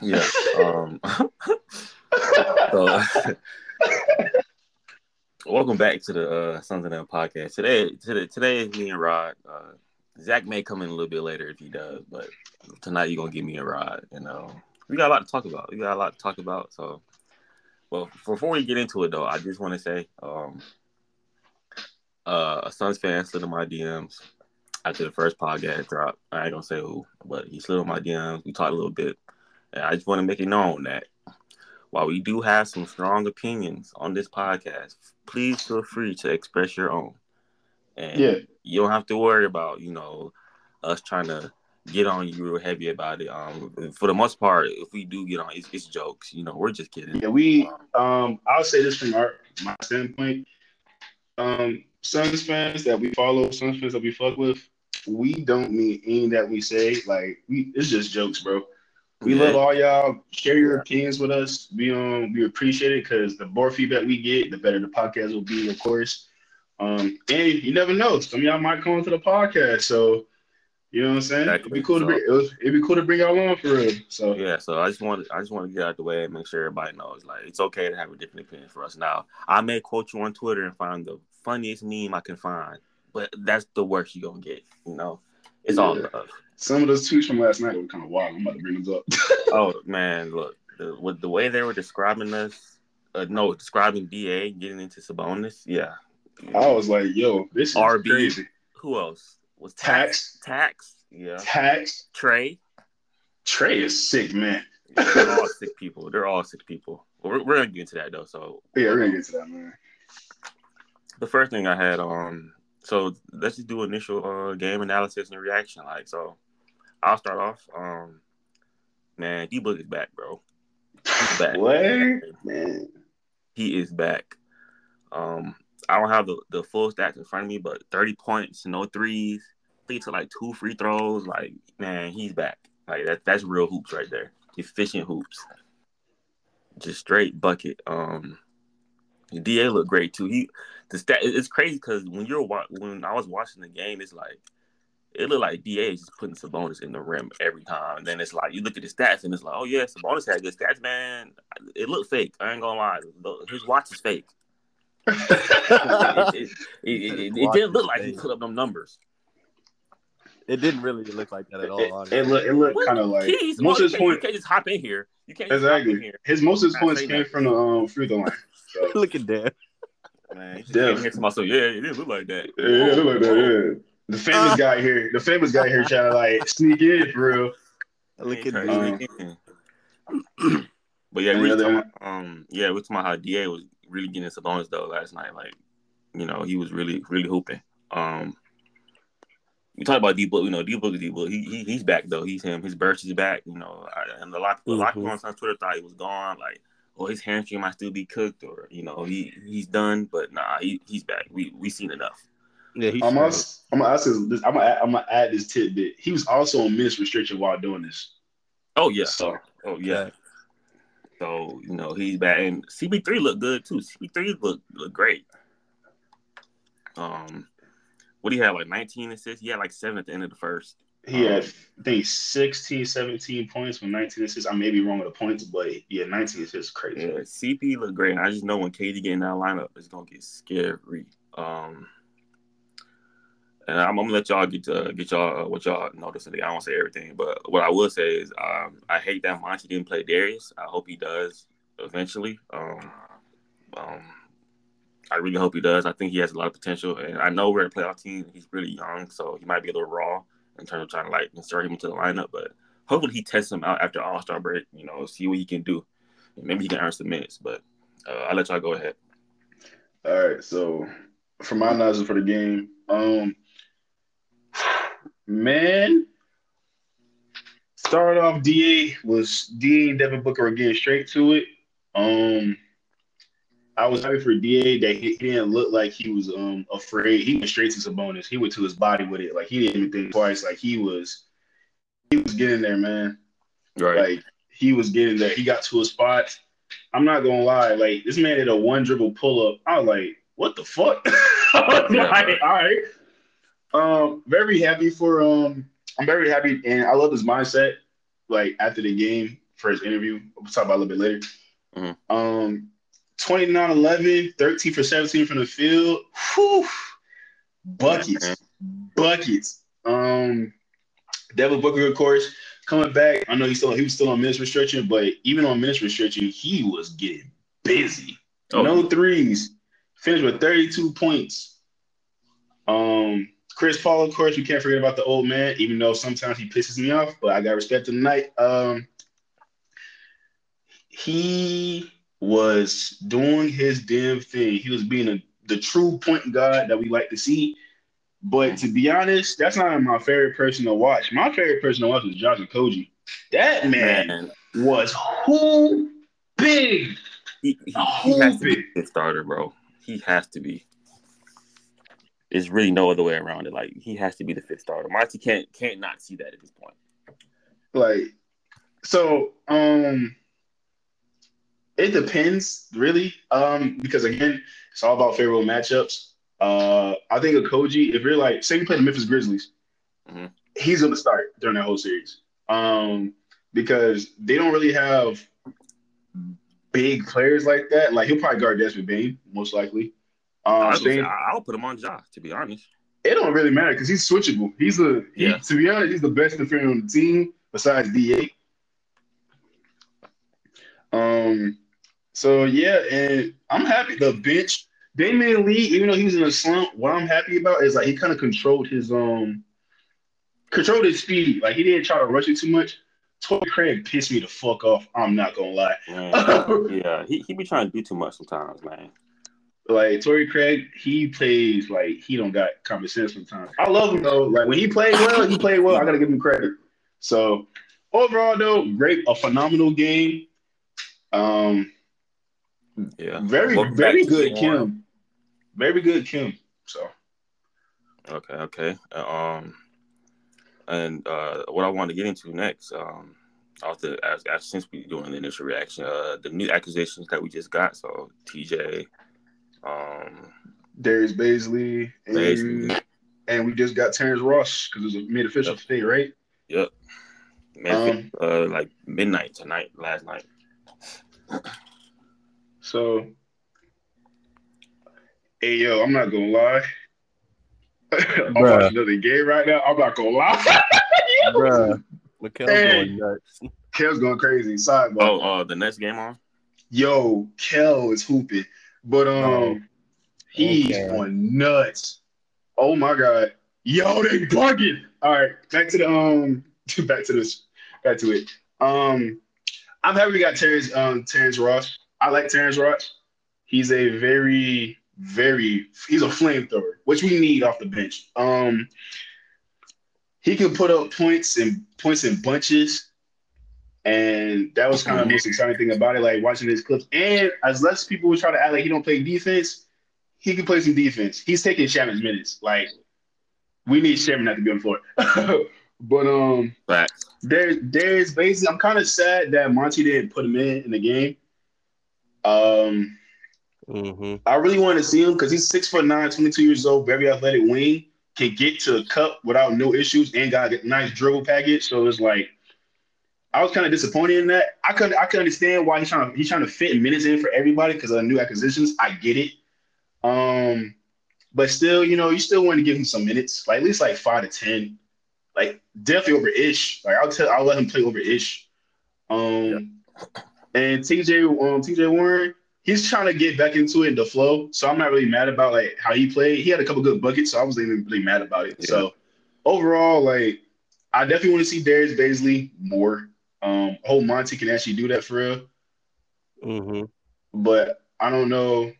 Yeah. Um, so, welcome back to the uh, Sons of Them podcast. Today, today, today is me and Rod. Uh, Zach may come in a little bit later if he does, but tonight you're gonna give me a ride. You know, we got a lot to talk about. We got a lot to talk about. So, well, before we get into it though, I just want to say, um, uh, a Suns fan slid in my DMs after the first podcast dropped. I ain't gonna say who, but he slid in my DMs. We talked a little bit, and I just want to make it known that while we do have some strong opinions on this podcast, please feel free to express your own. And Yeah. you don't have to worry about, you know, us trying to get on you real heavy about it. Um, for the most part, if we do get on, it's, it's jokes. You know, we're just kidding. Yeah, we um I'll say this from our my standpoint. Um Suns fans that we follow, Suns fans that we fuck with, we don't mean any that we say. Like we it's just jokes, bro. We Yeah. love all y'all. Share your opinions with us. We um we appreciate it because the more feedback we get, the better the podcast will be, of course. Um and you never know. Some of y'all might come to the podcast. So you know what I'm saying? It'd be cool to bring it was, it'd be cool to bring y'all on for real. So Yeah, so I just want I just want to get out the way and make sure everybody knows like it's okay to have a different opinion for us. Now, I may quote you on Twitter and find the funniest meme I can find, but that's the worst you're gonna get. You know, it's all love. some of those tweets from last night were kind of wild. I'm about to bring those up. Oh man, look, the, with the way they were describing us, uh, no, describing Da getting into Sabonis, yeah. I was like, yo, this is RB. crazy. Who else was Tax. Tax, yeah. Tax. Trey, Trey is sick, man. they're all sick people. They're all sick people. We're, we're gonna get into that though. So Yeah, we're gonna get to that, man. the first thing I had um so let's just do initial uh game analysis and reaction. Like so I'll start off. Um man, D Book is back, bro. He's back. What? Man. He is back. Um I don't have the, the full stats in front of me, but 30 points, no threes. He took like two free throws. Like, man, he's back. Like that that's real hoops right there. Efficient hoops. Just straight bucket. Um DA looked great too. He the stat it's crazy because when you're when I was watching the game, it's like it looked like DA is just putting Sabonis in the rim every time. And then it's like you look at the stats and it's like, oh yeah, Sabonis had good stats, man. It looked fake. I ain't gonna lie. The- His watch is fake. it, it, it, it, it, it didn't look like he put up them numbers. It didn't really look like that at all. It, it looked it looked kind of like Keys, most of his you, can't, you can't just hop in here. You can't just hop in exactly. here. His most of his points came that. from the um free throw line. So, Look at that. Man, just Damn. came here to myself. Yeah, it didn't look like that. yeah, yeah, look like that. Yeah. The famous Uh. guy here, the famous guy here trying to like sneak in for real. Look at he that. tried to sneak in. but yeah, Any we other- talking about, um, yeah, we were talking about how Da was really getting Sabonis though last night. Like, you know, he was really, really hooping. Um, we talked about D Book. You know, D Book is D Book. He, he he's back though. He's him. His burst is back. You know, I, and a lot, a lot of people on Twitter thought he was gone. Like, oh, his hamstring might still be cooked, or you know, he he's done. But nah, he, he's back. We we seen enough. Yeah, he's I'm straight. also, I'm gonna ask this. I'm gonna add, I'm gonna add this tidbit. He was also on minutes restriction while doing this. Oh yeah. So Oh yeah. So you know he's back, and CP3 looked good too. CP3 looked looked great. Um, what he had like 19 assists. He had like seven at the end of the first. He had I think 16, 17 points with 19 assists. I may be wrong with the points, but yeah, 19 assists is crazy. Yeah, CP looked great. I just know when KD get in that lineup, it's gonna get scary. Um, and I'm, I'm gonna let y'all get to get y'all uh, what y'all notice. I don't say everything, but what I will say is um, I hate that Monty didn't play Darius. I hope he does eventually. Um, um, I really hope he does. I think he has a lot of potential, and I know we're a playoff team. He's really young, so he might be a little raw in terms of trying to like insert him into the lineup. But hopefully, he tests him out after All Star break. You know, see what he can do. Maybe he can earn some minutes. But uh, I'll let y'all go ahead. All right, so for my analysis for the game, um, man, started off Da was Da and Devin Booker were getting straight to it. Um, I was happy for Da that he, didn't look like he was um afraid. He went straight to Sabonis. He went to his body with it. Like he didn't even think twice. Like he was, he was getting there, man. Right. Like he was getting there. He got to a spot. I'm not gonna lie. Like this man did a one dribble pull up. I was like, what the fuck? Yeah, like, all right. Um, very happy for um. I'm very happy, and I love his mindset. Like after the game, for his interview. We'll talk about it a little bit later. Mhm. Um, 29 11, 13 for 17 from the field. Whew. Buckets. Buckets. Um, Devin Booker, of course, coming back. I know he's still he was still on minutes restriction, but even on minutes restriction, he was getting busy. Oh, no threes. Finished with 32 points. Um, Chris Paul, of course, we can't forget about the old man, even though sometimes he pisses me off, but I got respect tonight. Um, he was doing his damn thing. He was being a, the true point guard that we like to see. But to be honest, that's not my favorite person to watch. My favorite person to watch was Josh Okogie. That man, man. was who big. He, he, he has to be the starter, bro. He has to be. There's really no other way around it. Like he has to be the fifth starter. Monty can't can't not see that at this point. Like, so um, it depends really. Um, because again, it's all about favorable matchups. Uh, I think Okogie, if you're like, say you play the Memphis Grizzlies, Mhm. he's gonna start during that whole series. Um, because they don't really have big players like that. Like he'll probably guard Desmond Bane most likely. Um, was gonna say, Spain, I- I'll put him on Josh. To be honest, it don't really matter because he's switchable. He's a he, Yeah. to be honest, he's the best defender on the team besides Da. Um, so yeah, and I'm happy. The bench, Damion Lee, even though he was in a slump, what I'm happy about is like he kind of controlled his um controlled his speed. Like he didn't try to rush it too much. Torrey Craig pissed me the fuck off. I'm not gonna lie. man, yeah, he he be trying to do too much sometimes, man. Like Torrey Craig, he plays like he don't got common sense sometimes. I love him though. Like when he played well, he played well. I gotta give him credit. So overall though, great, a phenomenal game. Um, Yeah, very, Welcome very good, Kim. Very good, Kim. So Okay, okay. Um, and uh, what I want to get into next, um, after as, as since we doing the initial reaction, uh, the new acquisitions that we just got. So TJ, um, Darius Bazley, and, Basically, and we just got Terrence Ross because it was made official Yep. today, right? yep, man, Um, uh, like midnight tonight, last night. So, hey yo, I'm not gonna lie. I'm Bruh. watching another game right now. I'm not gonna lie. Bruh. Mikal's Hey. going nuts. Kel's going crazy. Sidebar. Oh, uh, the next game on. Yo, Kel is hooping, but um, Oh. he's Okay. going nuts. Oh my god. Yo, they bugging. All right, back to the um, back to this, back to it. Um, I'm happy we got Terrence um Terrence Ross. I like Terrence Ross. He's a very, very he's a flamethrower, which we need off the bench. Um, he can put up points and points in bunches, and that was kind of the most exciting thing about it. Like watching his clips, and as less people would try to act like he don't play defense, he can play some defense. He's taking Shamet's minutes. Like we need Shamet not to be on the floor. but um, Back. there, there's basically I'm kind of sad that Monty didn't put him in in the game. Um, Mm-hmm. I really want to see him because he's six foot nine, 22 years old, very athletic wing, can get to the cup without no issues, and got a nice dribble package. So it's like I was kind of disappointed in that. I could I could understand why he's trying to he's trying to fit minutes in for everybody because of new acquisitions. I get it. Um, but still, you know, you still want to give him some minutes, like at least like five to ten. Like definitely over ish. Like I'll tell I'll let him play over ish. Um and TJ um TJ Warren, he's trying to get back into it in the flow. So I'm not really mad about like how he played. He had a couple good buckets, so I wasn't even really mad about it. Yeah. So overall, like I definitely want to see Darius Bazley more. Um, I hope Monty can actually do that for real. Mm-hmm. But I don't know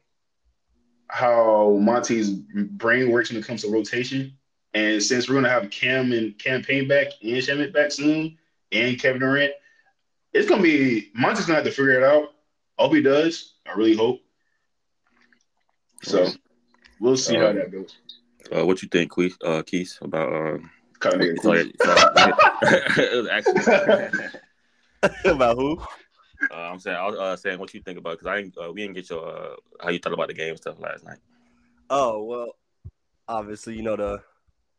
how Monty's brain works when it comes to rotation. And since we're gonna have Cam and Cam Payne back and Shamet back soon, and Kevin Durant, it's gonna be Monty's gonna have to figure it out. I hope he does. I really hope. So we'll see how Um, that goes. Uh, what you think, Keith? Uh, Keith about um. Kind of sorry, sorry. actually. About who? Uh, I'm saying, I was uh, saying what you think about because I didn't, uh, we didn't get your uh, how you thought about the game stuff last night. Oh well, obviously you know the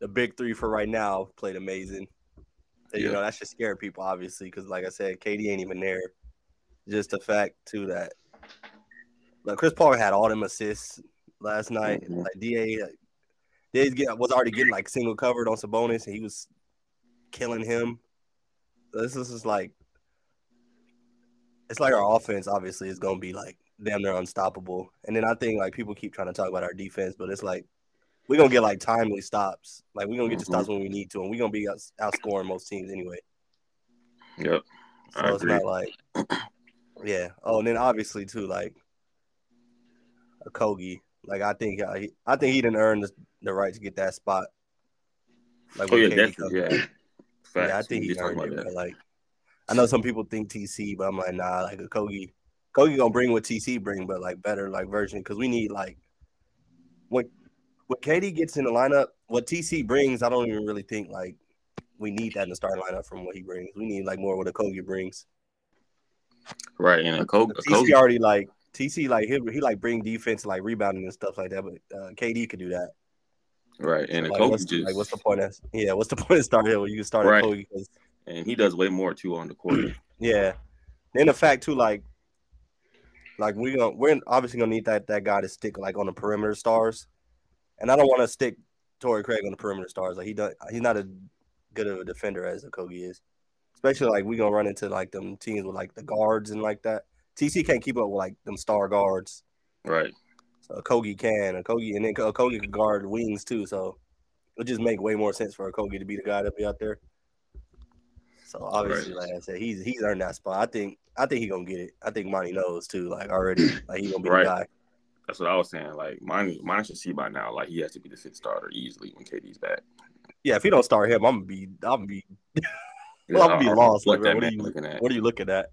the big three for right now played amazing. You Yeah. know, that should scare people, obviously, because like I said, KD ain't even there. Just the fact too that like Chris Paul had all them assists last night. Mhm. Like Da, like, Da's get was already getting like single covered on Sabonis, and he was killing him. This is just like it's like our offense obviously is gonna be like damn they're unstoppable. And then I think like people keep trying to talk about our defense, but it's like we're gonna get like timely stops. Like we're gonna get the Mhm. stops when we need to, and we're gonna be outs- outscoring most teams anyway. Yep. So I it's agree. not like yeah. Oh, and then obviously too like Okogie. Like I think uh, he, I think he didn't earn the, the right to get that spot. Like Oh yeah, definitely. Yeah. Facts. Yeah, I think he earned about it. that. But like, I know some people think TC, but I'm like, nah. Like Okogie, Kogi gonna bring what TC bring, but like better like version because we need like when when KD gets in the lineup, what TC brings, I don't even really think like we need that in the starting lineup from what he brings. We need like more what Okogie brings. Right. And a Kobe, a TC already like TC like he, he like bring defense like rebounding and stuff like that, but uh, KD could do that. right. And a like, Kobe what's, just like what's the point of yeah? What's the point of starting when you can start Right. Kogi? 'Cause and he does way more too on the court. Yeah. Then the fact too, like, like we gonna we're obviously gonna need that that guy to stick like on the perimeter stars, and I don't want to stick Torrey Craig on the perimeter stars. Like he does, he's not as good of a defender as Okogie is. Especially like we gonna run into like them teams with like the guards and like that. TC can't keep up with like them star guards. right. So Okogie can, Okogie, and then Okogie can guard wings too. So it'll just make way more sense for Okogie to be the guy to be out there. So obviously, like I said, he's he's earned that spot. I think I think he gonna get it. I think Monty knows too. Like already, like he gonna be Right. the guy. That's what I was saying. Like mine, mine should see by now. Like he has to be the fifth starter easily when KD's back. Yeah, if he don't start him, I'm gonna be I'm gonna be well, I'm gonna be I- I- lost. What Like, what are you looking at? what are you looking at?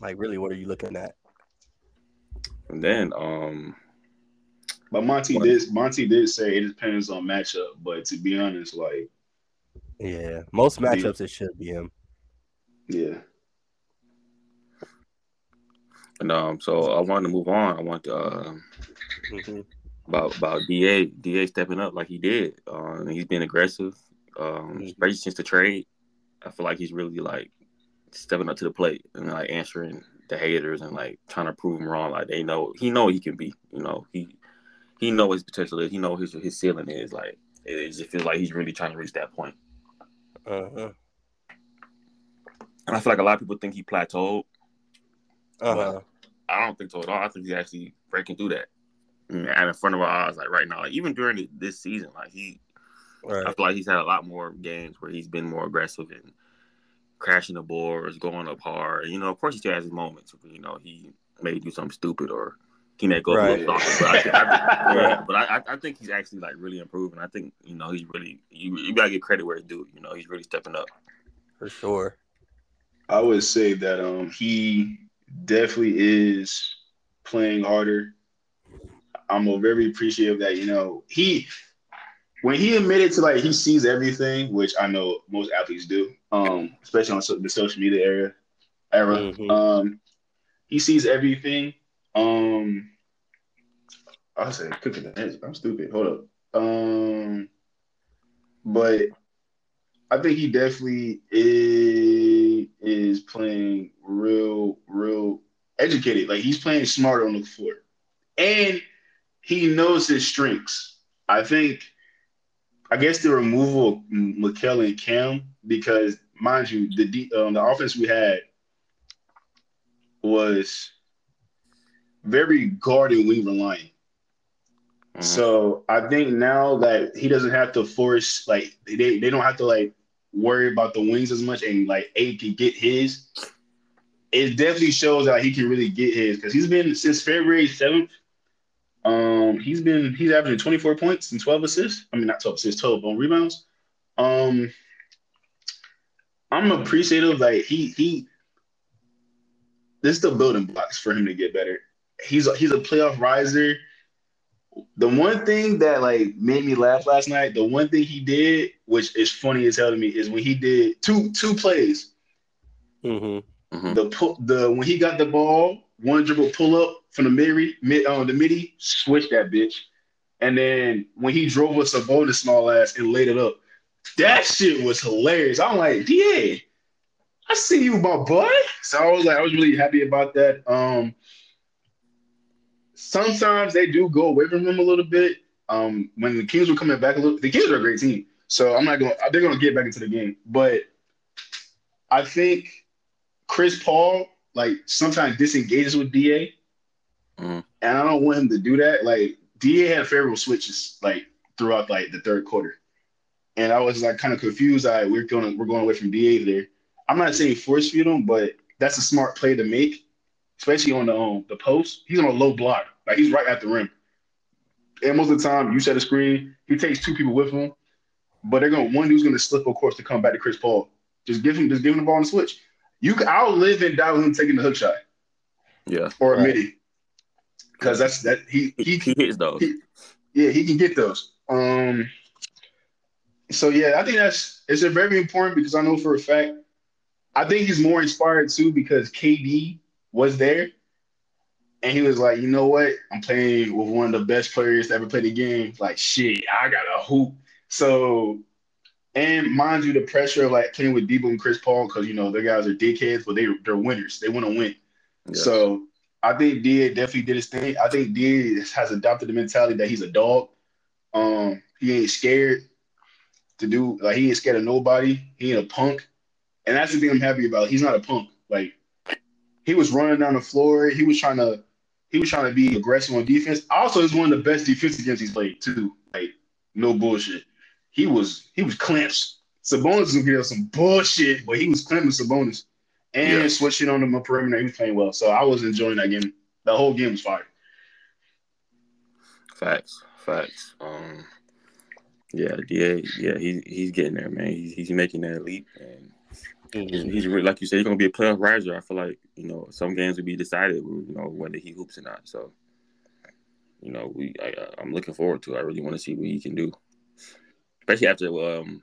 Like really, what are you looking at? And then, um, But Monty What? did Monty did say it depends on matchup. But to be honest, like Yeah, most Yeah. matchups it should be him. yeah, and um, so I wanted to move on. I want to uh, Mhm. about about Da Da stepping up like he did. Uh, and he's been aggressive, um, Mhm. especially since the trade. I feel like he's really like stepping up to the plate and like answering the haters and like trying to prove them wrong. Like they know he know he can be. You know he he know his potential is. He know his his ceiling is. Like it, it just feels like he's really trying to reach that point. Uh-huh. And I feel like a lot of people think he plateaued. Uh-huh. I don't think so at all. I think he's actually breaking through that. And in front of our eyes, like right now, like, even during the, this season, like he, I feel like he's had a lot more games where he's been more aggressive and crashing the boards, going up hard. You know, of course, he still has his moments. You know, he may do something stupid or he may go Right. a little soft. But, I, I, yeah, but I, I think he's actually like really improving. I think you know he's really you, you gotta get credit where it's due. You know, he's really stepping up. For sure. I would say that um he definitely is playing harder. I'm a very appreciative that you know he when he admitted to like he sees everything, which I know most athletes do, um, especially on so, the social media era era. Mhm. Um, he sees everything. Um, I say cooking the heads. I'm stupid. Hold up. Um, but I think he definitely is, is playing real, real educated. Like he's playing smarter on the floor, and he knows his strengths. I think, I guess the removal of Mikal and Cam because, mind you, the um, the offense we had was very guard and wing reliant. Mhm. So I think now that he doesn't have to force like they, they don't have to like worry about the wings as much and like A can get his. It definitely shows that he can really get his because he's been since February seventh. Um, he's been he's averaging twenty four points and twelve assists. I mean, not twelve assists, twelve on rebounds. Um, I'm appreciative like he he. This is the building blocks for him to get better. He's a, he's a playoff riser the one thing that like made me laugh last night, the one thing he did, which is funny as hell to me, is when he did two two plays. Mm-hmm. Mhm. The pull, the when he got the ball, one dribble pull up from the mid mid on the midi, switch that bitch, and then when he drove us a bonus small ass and laid it up, That shit was hilarious. I'm like, yeah, I see you, my boy. So I was like, I was really happy about that. Um, sometimes they do go away from him a little bit. Um, when the Kings were coming back a little, the Kings are a great team. So I'm not going. They're going to get back into the game, but I think Chris Paul like sometimes disengages with Da, Mhm. and I don't want him to do that. Like Da had favorable switches like throughout like the third quarter, and I was like kind of confused. I we're going we're going away from Da there. I'm not saying force feed him, but that's a smart play to make, especially on the um, the post. He's on a low block, like he's right at the rim. And most of the time, you set a screen. He takes two people with him, but they're going to one dude's going to slip, of course, to come back to Chris Paul. Just give him, just give him the ball and switch. You, can, I'll live and die with him taking the hook shot Yeah, or a Right. midi, because that's that he he, he he hits those. he- yeah he can get those. Um, so yeah, I think that's it's a very important because I know for a fact, I think he's more inspired too because KD was there, and he was like, you know what, I'm playing with one of the best players to ever play the game. Like shit, I got a hoop. So, and mind you, the pressure of like playing with Debo and Chris Paul because you know their guys are dickheads, but they they're winners. They want to win. So I think D definitely did his thing. I think D has adopted the mentality that he's a dog. Um, he ain't scared to do like he ain't scared of nobody. He ain't a punk, and that's the thing I'm happy about. He's not a punk. Like he was running down the floor. He was trying to he was trying to be aggressive on defense. Also, it's one of the best defensive games he's played too. Like no bullshit. He was he was clamps. Sabonis was gonna get some bullshit, but he was clamping Sabonis and Yeah. switching on the perimeter. He was playing well, so I was enjoying that game. The whole game was fire. Facts, facts. Um, yeah, Da, yeah, he's he's getting there, man. He's he's making that leap, and he's, he's really, like you said, he's gonna be a playoff riser. I feel like you know some games will be decided, you know, whether he hoops or not. So, you know, we I, I'm looking forward to. it. I really want to see what he can do, especially after um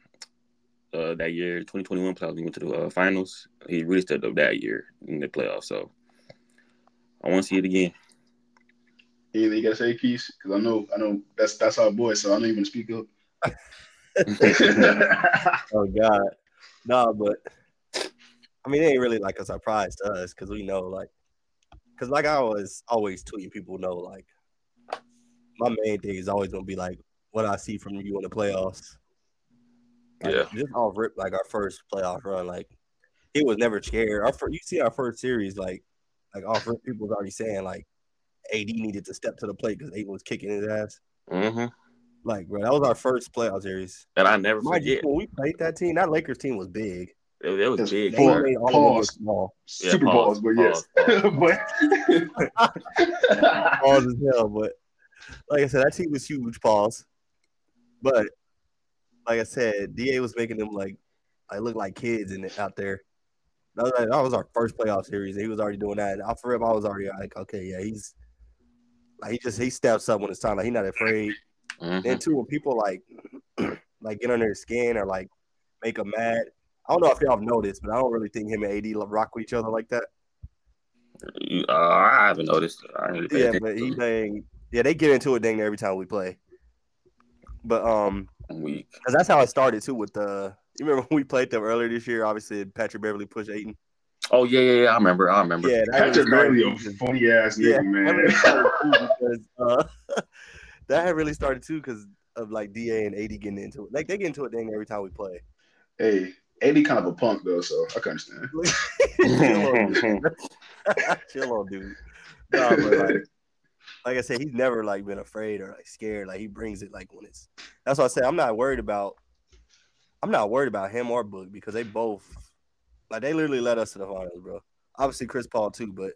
uh, that year, 2021 playoffs. He went to the uh, finals. He really stepped up that year in the playoffs. So, I want to see it again. Anything you gotta say, Keith? Because I know I know that's that's our boy, so I know you want to speak up. Oh God, no, but I mean, it ain't really like a surprise to us because we know, like, because like I was always tweeting people know, like, my main thing is always gonna be like what I see from you in the playoffs. Like, Yeah. just off rip, like our first playoff run, like he was never scared. Our fir- you see our first series, like, like off rip, people was already saying like AD needed to step to the plate because AD was kicking his ass. hmm Like, bro, that was our first playoff series. And I never Mind you, forget. when we played that team, that Lakers team was big. It, it was Yes, big. They Pause. all of Pause. small. Yeah, Super pause, balls, but yes, pause, but Pause as hell, but like I said, that team was huge. Pause. But like I said, Da was making them like I look like kids in it out there. That was, that was our first playoff series. He was already doing that. And for him, I was already like, okay, yeah, he's like he just he steps up when it's time. Like he's not afraid. Mhm. Then too, when people like like get under his skin or like make him mad. I don't know if y'all have noticed, but I don't really think him and AD rock with each other like that. Uh, I haven't noticed. I really Yeah, but to he dang, yeah, they get into it dang every time we play. But um, weak. cause that's how it started too. With the you remember when we played them earlier this year? Obviously, Patrick Beverley pushed Ayton. Oh yeah, yeah, yeah. I remember. I remember. Yeah, that Patrick Beverley a funny ass Yeah, nigga, that really man. started too because uh, that had really started too because of like Da and AD getting into it. Like they get into it dang every time we play. hey, AD kind of a punk though, so I can understand. Chill on, dude. But like, like I said, he's never like been afraid or like scared. Like he brings it like when it's. That's why I say I'm not worried about. I'm not worried about him or Book because they both, like they literally led us to the finals, bro. Obviously Chris Paul too, but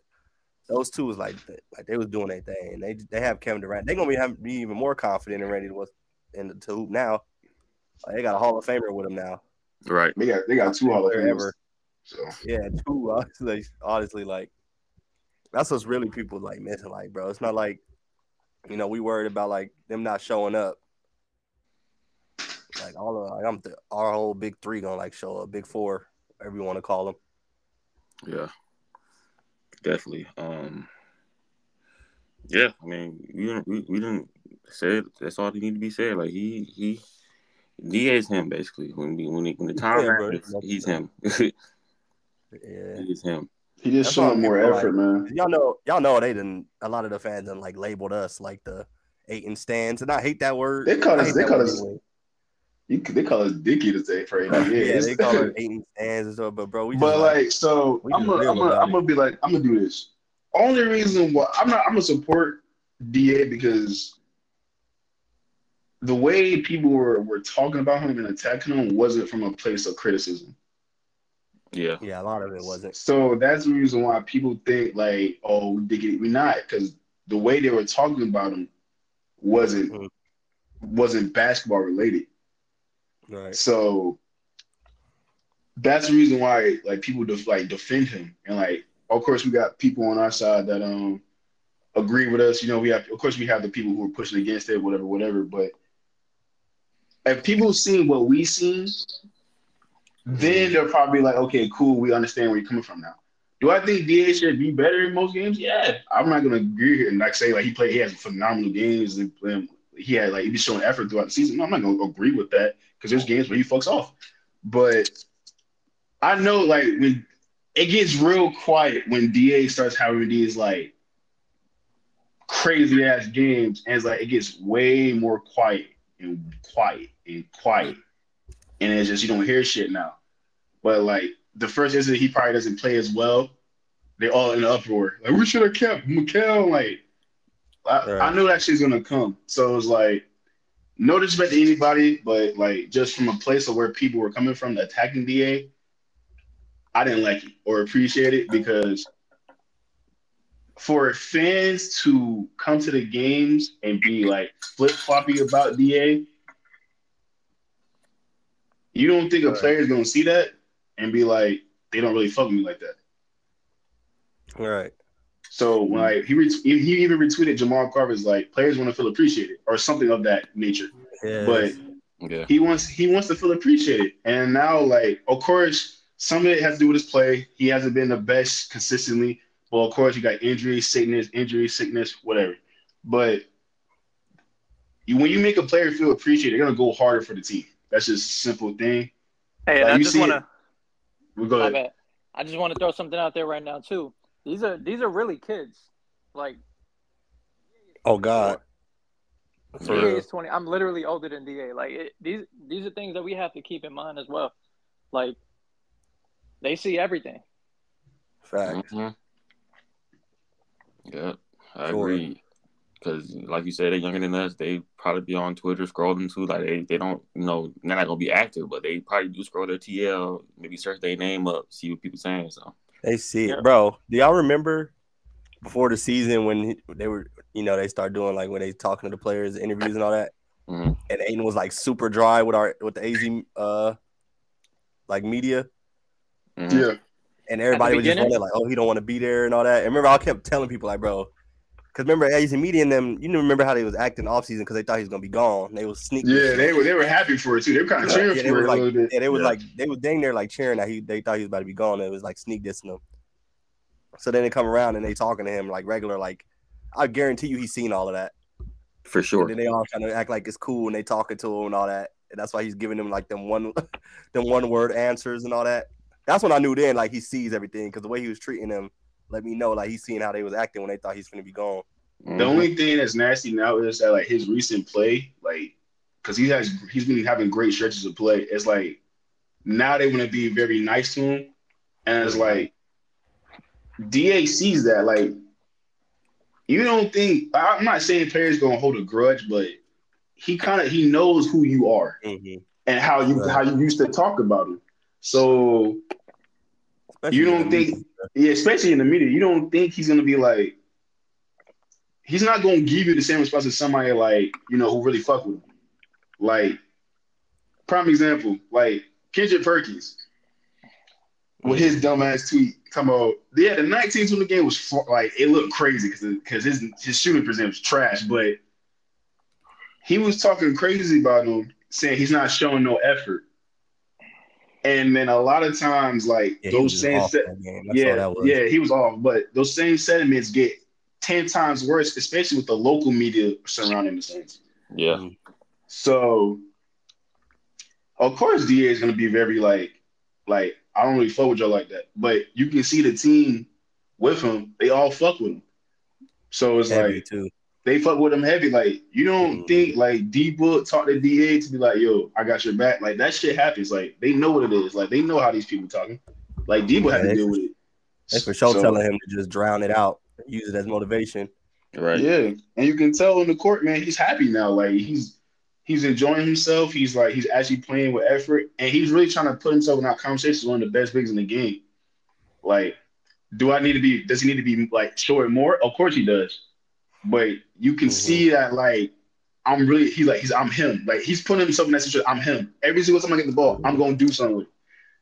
those two was like like they was doing their thing. And they they have Kevin Durant. They're gonna be, be even more confident and ready to in the to hoop now. Like, they got a Hall of Famer with them now. Right. They got they got two Hall of Player Famers. ever. So Yeah, two honestly, honestly, like that's what's really people like missing. Like, bro, it's not like you know we worried about like them not showing up. Like all of like, I'm th- our whole big three gonna like show up, big four, whatever you want to call them. Yeah. Definitely. Um. Yeah, I mean, we didn't we, we didn't say it. That's all that need to be said. Like he he Da is him basically. When we, when he, when the time Yeah, bro. happens, he's uh, him. Yeah. he is him. He just That's showing more people effort, man. Y'all know, y'all know they didn't. A lot of the fans done like labeled us like the Ayton stans, and I hate that word. They call us- they call us- anyway. You, they call us Dicky to say for eight Yeah, they call it eight and stands and stuff, but bro, we but like, like, so I'm gonna, I'm gonna, I'm gonna be like, I'm gonna do this. Only reason why I'm not, I'm gonna support Da because the way people were, were talking about him and attacking him wasn't from a place of criticism. Yeah. yeah, a lot of it wasn't. So that's the reason why people think like, oh, we did it. We not because the way they were talking about him wasn't Mhm. wasn't basketball related. Right. So that's the reason why like people def- like defend him and like of course we got people on our side that um agree with us. You know, we have of course we have the people who are pushing against it, whatever, whatever. But if people seen what we seen, then they're probably like, okay, cool, we understand where you're coming from now. Do I think DA should be better in most games? Yeah, I'm not gonna agree here and like say like he played, he has phenomenal games and um, he had like he was showing effort throughout the season. I'm not gonna agree with that because there's games where he fucks off. But I know like when it gets real quiet when DA starts having these like crazy ass games, and it's like it gets way more quiet and quiet and quiet, and it's just you don't hear shit now. But like the first incident, he probably doesn't play as well. They're all in an uproar. Like we should have kept Mikal. Like I, Right. I knew that shit's gonna come. So it was like no disrespect to anybody, but like just from a place of where people were coming from, the attacking Da, I didn't like it or appreciate it because for fans to come to the games and be like flip floppy about Da, you don't think a Right. player is gonna see that and be like, they don't really fuck with me like that. Right. So when I, he ret- he he even retweeted Jamal Carver's like players want to feel appreciated or something of that nature. Yeah. But Yeah. he wants he wants to feel appreciated. And now, like, of course, some of it has to do with his play. He hasn't been the best consistently. Well, of course, you got injury, sickness, injury, sickness, whatever. But you, when you make a player feel appreciated, they're gonna go harder for the team. That's just a simple thing. Hey, and Like, I you just wanna. We go My ahead. bad. I just want to throw something out there right now too. These are these are really kids. Like oh God. For DA real. is twenty. I'm literally older than DA. Like it, these these are things that we have to keep in mind as well. Like they see everything. Fact. hmm Yeah, I Sure. agree. Because, like you said, they're younger than us. They probably be on Twitter scrolling too. Like they, they don't, you know, they're not gonna be active, but they probably do scroll their TL, maybe search their name up, see what people saying. So They see Yeah. it, bro. Do y'all remember before the season when they were, you know, they start doing like when they talking to the players, interviews and all that, mhm. and Ayton was like super dry with our with the AZ uh like media, Mhm. Yeah. And everybody was just beginning? wondering like, oh, he don't want to be there and all that. And remember, I kept telling people like, bro, because remember AZ media and them, you remember how they was acting off season because they thought he was gonna be gone. They was sneaking. Yeah, they were they were happy for it too. They were kind of cheering yeah, they for was it a like, little bit. yeah, they was Yeah. like, they was dang there like cheering that he, they thought he was about to be gone. It was like sneak dissing him. So then they come around and they talking to him like regular, like I guarantee you he's seen all of that. for And sure. then they all kind of act like it's cool and they talking to him and all that. And that's why he's giving them like them one, them one word answers and all that. That's when I knew then like he sees everything because the way he was treating them let me know like he's seeing how they was acting when they thought he's gonna be gone. Mhm. The only thing that's nasty now is that like his recent play, like, because he has he's been having great stretches of play. It's like now they want to be very nice to him, and it's like Da sees that. Like, you don't think I'm not saying players gonna hold a grudge, but he kind of he knows who you are Mm-hmm. and how you Right. how you used to talk about him. So You don't think- yeah, especially in the media, you don't think he's gonna be like he's not gonna give you the same response as somebody like, you know, who really fuck with him. Like, prime example, like Kendrick Perkins with his dumbass tweet talking about yeah, the 19th win the game was like it looked crazy because because his his shooting percent was trash, but he was talking crazy about him, saying he's not showing no effort. And then a lot of times, like Yeah, those same off set, that game. All yeah, that was. yeah, he was off. But those same sentiments get ten times worse, especially with the local media surrounding the Saints. Yeah. Mhm. So Of course, Da is gonna be very like, like I don't really fuck with y'all like that, but you can see the team with him. They all fuck with him. So it's Heavy like too. They fuck with him heavy. Like you don't Mhm. think like D Book talk to Da to be like, yo, I got your back. Like that shit happens. Like they know what it is. Like they know how these people talking. Like D Book had to deal with it. They for sure So- telling him to just drown it out, use it as motivation. Right. Yeah, and you can tell in the court, man, he's happy now. Like he's he's enjoying himself. He's like he's actually playing with effort, and he's really trying to put himself in that conversation as one of the best bigs in the game. Like, do I need to be? Does he need to be like showing more? Of course he does, but you can Mhm. see that like I'm really he's like he's I'm him. Like he's putting himself in that situation. I'm him. Every single time I get the ball, I'm gonna do something with. it.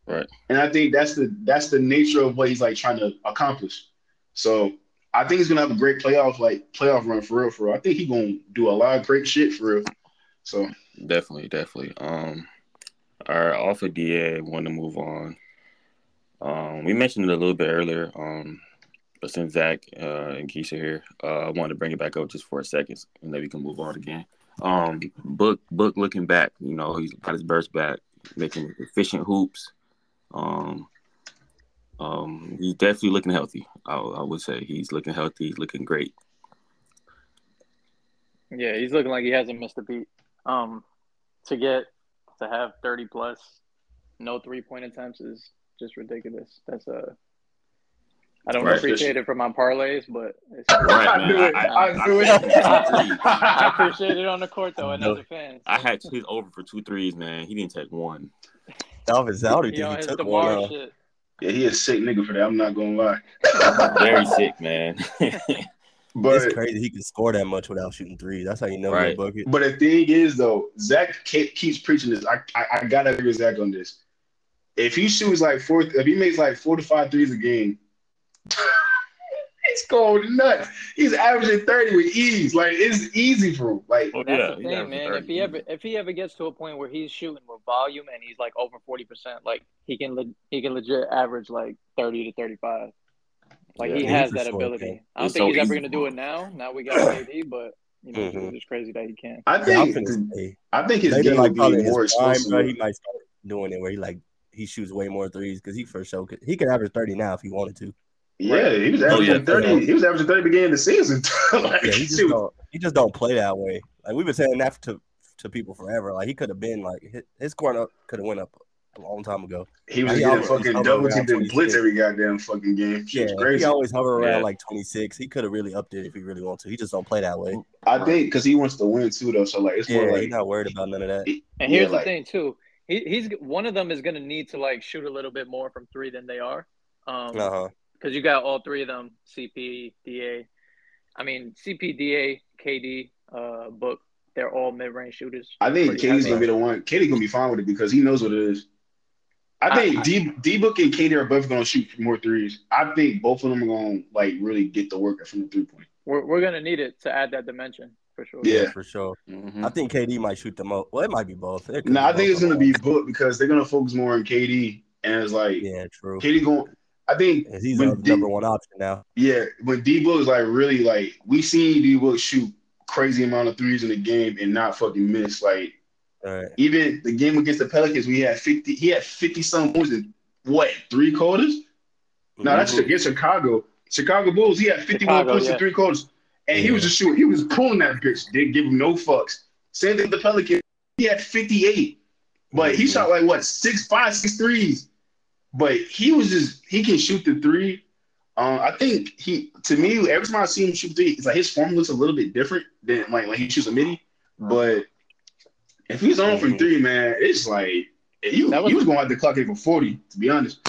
Right. And I think that's the that's the nature of what he's like trying to accomplish. So I think he's gonna have a great playoff like playoff run for real. For real. I think he's gonna do a lot of great shit for real. So Definitely, definitely. Um, all right, off of DA, want to move on. Um, we mentioned it a little bit earlier. Um, but since Zach uh, and Keisha here, uh, I wanted to bring it back up just for a second, and then we can move on again. Um, book, book, looking back, you know, he's got his burst back, making efficient hoops. Um, um, he's definitely looking healthy. I, I would say he's looking healthy. He's looking great. Yeah, he's looking like he hasn't missed a beat. Um, to get to have thirty plus, no three point attempts is just ridiculous. That's a. I don't Right. appreciate it for my parlays, but it's, Right, I man. knew it. I- I, I- knew I- I appreciate it on the court though, and as a fan. I had his over for two threes, man. He didn't take one. Alvin, I don't He on think he his took one. Shit. yeah, he a sick nigga for that. I'm not gonna lie. Very sick, man. But it's crazy he can score that much without shooting threes. That's how you know Right. bucket. But the thing is, though, Zach keeps preaching this. I, I I gotta agree with Zach on this. If he shoots like four, if he makes like four to five threes a game, he's going nuts. He's averaging thirty with ease. Like it's easy for him. Like Oh, That's yeah, the thing, man. 30. If he ever if he ever gets to a point where he's shooting with volume and he's like over forty percent, like he can le- he can legit average like thirty to thirty five. Like he Yeah, he has that sure ability. can. I don't It's think so he's ever gonna do it now. Now we got KD, but you know Mhm. it's crazy that he can. I I'm think finna say, I think his maybe game like would probably be more his prime, explosive. bro. He might start doing it where he like he shoots way more threes because he for sure could, he could average thirty now if he wanted to. Yeah, he was Oh, averaging yeah. thirty. He was averaging thirty beginning of the season. like, Yeah, he just don't he just don't play that way. Like we've been saying that to to people forever. Like he could have been like his, his scoring up could have went up a long time ago. he was He getting always fucking hovered double around teamed and blitz every goddamn fucking game. Shit Yeah, was crazy. he always hover around Yeah. like twenty six. He could have really upped it if he really wanted to. He just don't play that way. I think because he wants to win too, though. So like, it's Yeah, more he's not worried about none of that. And Yeah, here's like- the thing too. He, he's one of them is gonna need to like shoot a little bit more from three than they are. Um, Uh huh. Because you got all three of them CP, DA. I mean, CP, DA, KD, uh, Book. They're all mid-range shooters. I think Pretty KD's gonna be the one. KD's gonna be fine with it because he knows what it is. I think I- D D Book and KD are both gonna shoot more threes. I think both of them are gonna like really get the work from the three point. We're we're gonna need it to add that dimension for sure. Yeah. for sure. Mhm. I think KD might shoot the most. Well, it might be both. No, be I think it's gonna be. Book because they're gonna focus more on KD and it's like Yeah, true. KD going. I think He's when the D- number one option now. yeah when D Book is like really like we seen D Book shoot crazy amount of threes in the game and not fucking miss like All right. even the game against the Pelicans we had fifty he had fifty some points in what three quarters. No, that's Mhm. against Chicago. Chicago Bulls. He had 51 points yeah. in three quarters, and he was just shooting. He was pulling that bitch. Didn't give him no fucks. Same thing with the Pelicans. He had 58, but he Mhm. shot like what six, five, six threes. But he was just he can shoot the three. Um, I think he to me every time I see him shoot three, it's like his form looks a little bit different than like when he shoots a midi. But if he's on from Mhm. three, man, it's like you That was- he was going to have to clock it for 40. To be honest.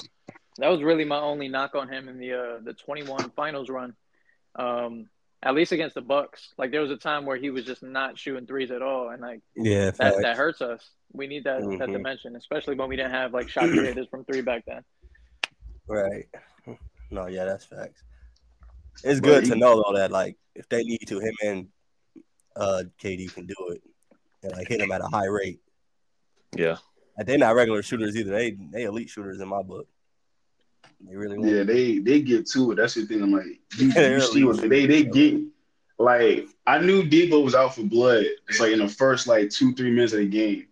That was really my only knock on him in the uh, the 21 finals run. Um, at least against the Bucks. Like there was a time where he was just not shooting threes at all, and like Yeah, that, facts. that hurts us. We need that that Mhm. dimension, especially when we didn't have like shot creators from three back then. Right. No, yeah, that's facts. It's But good he- to know though that like if they need to, him and uh KD can do it and like hit him at a high rate. Yeah. Like, they're not regular shooters either. They they elite shooters in my book. They really want Yeah, they they get to it. That's the thing. I'm like, you, They're you see what they they get. Like I knew Debo was out for blood. It's like in the first like two three minutes of the game.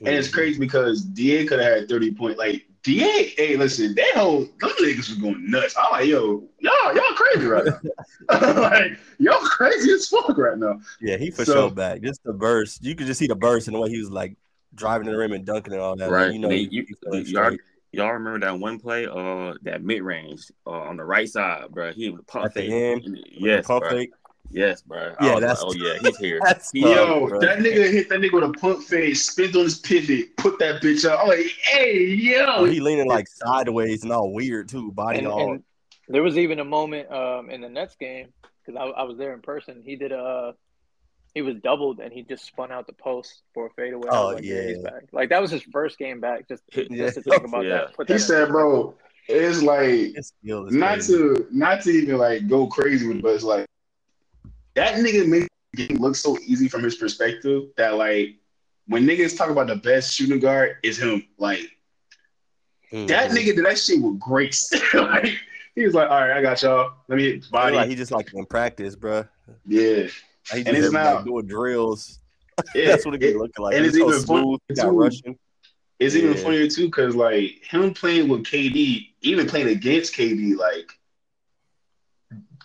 And it's mm-hmm. crazy because Da could have had 30 points. Like Da, hey, listen, that whole them niggas was going nuts. I'm like, yo, y'all, y'all crazy right now. like, y'all crazy as fuck right now. Yeah, he for So- sure back. Just the burst. You could just see the burst and the way he was like driving to the rim and dunking and all that. Right. Like, you know, They- he- you- he feeling y'all, remember that one play, uh, that mid range, uh, on the right side, bro. He was pump At the fake. end, Yes, pump bro. fake. Yes, bro. Yeah, that's- like, oh yeah, he's here. That's Yo, Yo, bro. that nigga hit that nigga with a pump fake, spins on his pivot, put that bitch up. I'm like, hey, yo. Oh, he leaning like sideways and all weird too, body And, all. and there was even a moment um, in the Nets game because I, I was there in person. He did a he was doubled and he just spun out the post for a fadeaway. Oh, like, yeah. he's back. Like that was his first game back. Just, just Yeah. to think about Yeah. that. That he said, bro, it's like His skill is not crazy. to not to even like go crazy with, it, but it's like that nigga makes the game look so easy from his perspective that like when niggas talk about the best shooting guard, is him. Like Mhm. that nigga did that shit with grace. like he was like, all right, I got y'all. Let me hit body. like he just like in practice, bro. yeah. He And just it's like, doing drills. yeah. That's what it be It- looking like. and It's it's so even fun- smooth. He got too. rushing. It's even Yeah. funnier too, because like him playing with KD, even playing against KD, like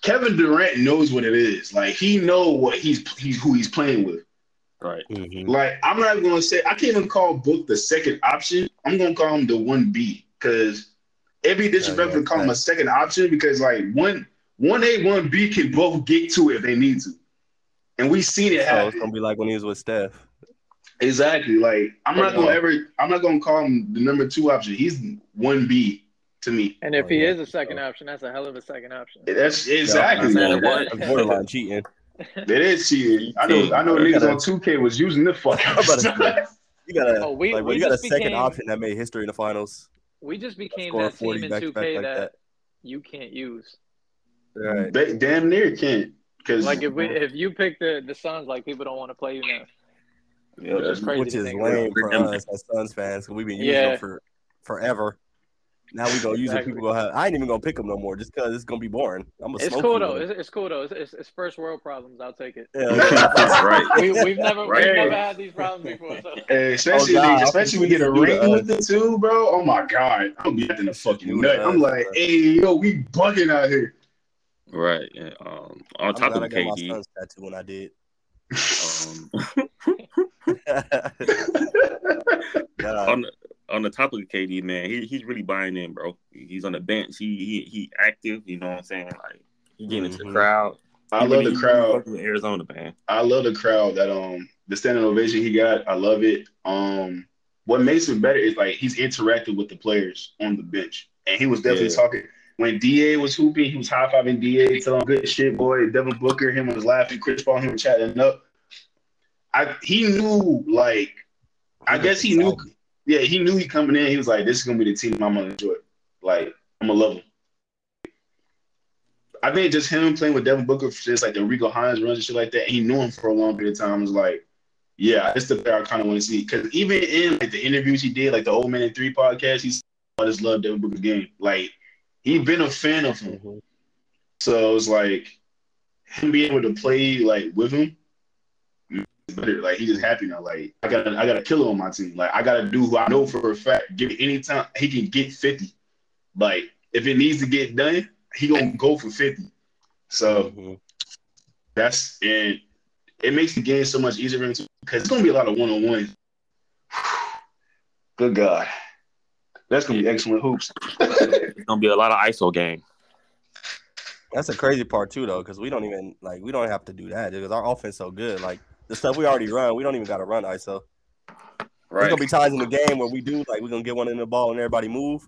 Kevin Durant knows what it is. Like he know what he's he's who he's playing with. Right. Mhm. Like I'm not gonna say I can't even call Book the second option. I'm gonna call him the one B because it'd be disrespectful yeah, to call him a second option because like one one A one B can both get to it if they need to, and we seen it So happen. it's gonna be like when he was with Steph. Exactly. Like I'm not gonna ever. I'm not gonna call him the number two option. He's one B to me. And if Oh, he yeah, is a second sure. option, that's a hell of a second option. That's exactly Yeah, man. what? That's borderline cheating. That is cheating. I know. I know You niggas gotta- on 2K was using the fuck. I'm about to. You got a Oh, we- like, we you got a second became- option that made history in the finals. We just became Score that 40 team in back 2K like that, that. you can't use. Right. Ba- Damn near can't. Because Like if we if you pick the the Suns, like people don't want to play you now. Yeah, Which is crazy Which is lame about. for us as Suns fans because we've been using Yeah. them for forever. Now we gonna use it. Exactly. People gonna have. I ain't even gonna pick them no more just because it's gonna be boring. I'm gonna It's smoke cool though. It's, it's cool though. It's, it's, it's first world problems. I'll take it. Yeah, right. We, we've never Right. we've never had these problems before. So. Hey, especially Oh, God, especially we get a forgot to do ring with the two, bro. Oh my god, I'm be acting a fucking nut. I'm like, bro. hey, yo, we bugging out here. Right. And, um, on I'm top of I got my KD, Suns tattoo when I did. um, on the, on the top of the KD man, he he's really buying in, bro. He's on the bench. He he he active. You know what I'm saying? Like he getting into the Mhm. crowd. I He love really- the crowd. he fucking Arizona man. I love the crowd that um the standing ovation he got. I love it. Um, what makes him better is like he's interacting with the players on the bench, and he was definitely Yeah. talking. When Da was hooping, he was high fiving Da, telling good shit, boy. Devin Booker, him was laughing. Chris Paul, him chatting up. I he knew like I guess he knew. Yeah, he knew he coming in. He was like, "This is gonna be the team I'm gonna enjoy. Like I'm gonna love him." I think just him playing with Devin Booker, just like the Rico Hines runs and shit like that. He knew him for a long period of time. Was like, yeah, it's the player I kind of want to see. Because even in like the interviews he did, like the Old Man in Three podcast, he's I just love Devin Booker's game. Like he been a fan of him. Mhm. So it was like him being able to play like with him. Better, like he just happy now. Like I got, I got a killer on my team. Like I got to do who I know for a fact. Give any time he can get fifty. Like if it needs to get done, he gonna go for fifty. So Mhm. that's and it makes the game so much easier because it's gonna be a lot of one on one. Good God, that's gonna be excellent hoops. It's gonna be a lot of ISO game. That's a crazy part too, though, because we don't even like we don't have to do that because our offense so good. Like the stuff we already run, we don't even got to run ISO. There's Right. gonna be times in the game where we do like we're gonna get one in the ball and everybody move,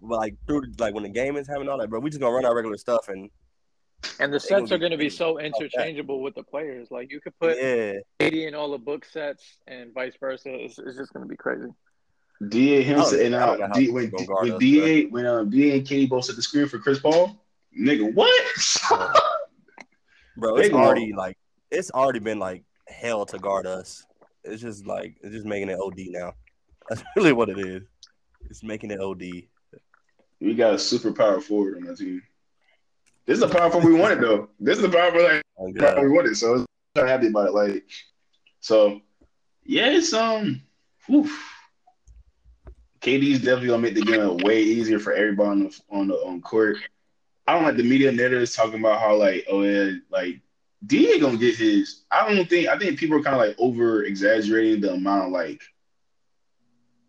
but like through like when the game is having all that, bro, we just gonna run our regular stuff and And the They gonna sets are going to be so interchangeable with the players. Like you could put yeah, Ayton in all the book sets and vice versa. It's, it's just going to be crazy. Da him I and uh, D, when gonna when Da when um Da and Kenny both set the screen for Chris Paul, nigga, what? bro, it's already like it's already been like hell to guard us. It's just like it's just making it OD now. That's really what it is. It's making it OD. we got a super power forward on our team. This is the power forward we wanted though. This is the power forward like, Oh, God. we wanted. So I'm happy about it. Like, so yeah, it's um, whew. KD's definitely gonna make the game way easier for everybody on the on the on court. I don't like the media narratives talking about how like oh yeah like D ain't gonna get his. I don't think I think people are kind of like over exaggerating the amount of like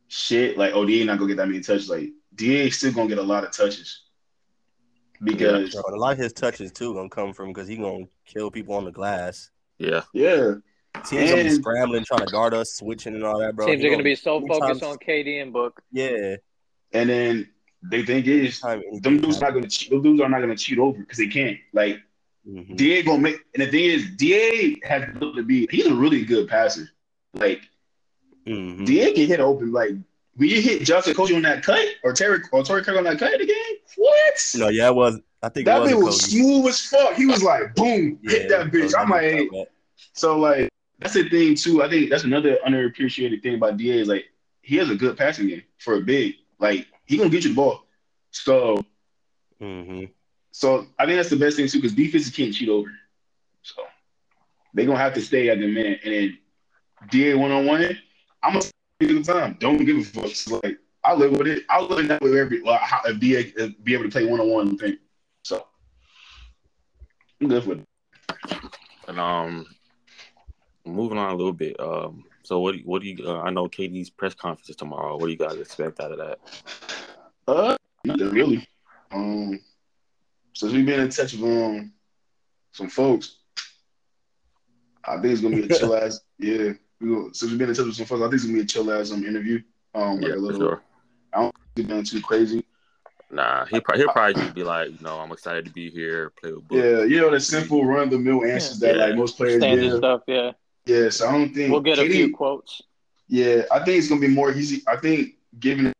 shit like oh D not gonna get that many touches like Da still gonna get a lot of touches because Bro, a lot of his touches too gonna come from because he gonna kill people on the glass. Yeah. yeah Teams gonna be scrambling, trying to guard us, switching and all that, bro. Teams He are going to be so anytime- focused on KD and Book. Yeah. and then the thing is anytime anything them dudes not gonna cheat. Those dudes are not gonna cheat over because they can't. Like Mhm. Da gonna make, and the thing is, Da has built to be. He's a really good passer. Like Mhm. Da can hit open. Like when you hit Josh Okogie on that cut, or Terry or Torrey Craig on that cut in the game, what? No, yeah, it was. I think that it was, man was smooth as fuck. He was like, boom, hit that bitch. I'm like, hey. so like that's the thing too. I think that's another underappreciated thing about Da is like he has a good passing game for a big. Like he gonna get you the ball. So Mhm. So I think that's the best thing too, because defenses can't cheat over. So they're gonna have to stay at the man. And then DA one on one, I'm gonna give the time. Don't give a fuck. It's like I live with it. I live in that with every well, how, if DA uh, be able to play one on one thing. So I'm good with it. And um, moving on a little bit. Um, so what? do you- What do you? Uh, I know KD's press conference is tomorrow. What do you guys expect out of that? Uh, nothing really. Um, since we've been in touch with um some folks, I think it's gonna be a chill ass. Yeah, we go, since we've been in touch with some folks, I think it's gonna be a chill ass um interview. Um, like Yeah, a for little, sure. it's been too crazy. Nah, he pro- he'll probably just be like, you know, I'm excited to be here, play with Book. Yeah, you know the simple run of the mill answers that Yeah. like most players Standard give. stuff, yeah. Yeah, so I don't think We'll get a KD few quotes. Yeah, I think it's gonna be more easy. I think given it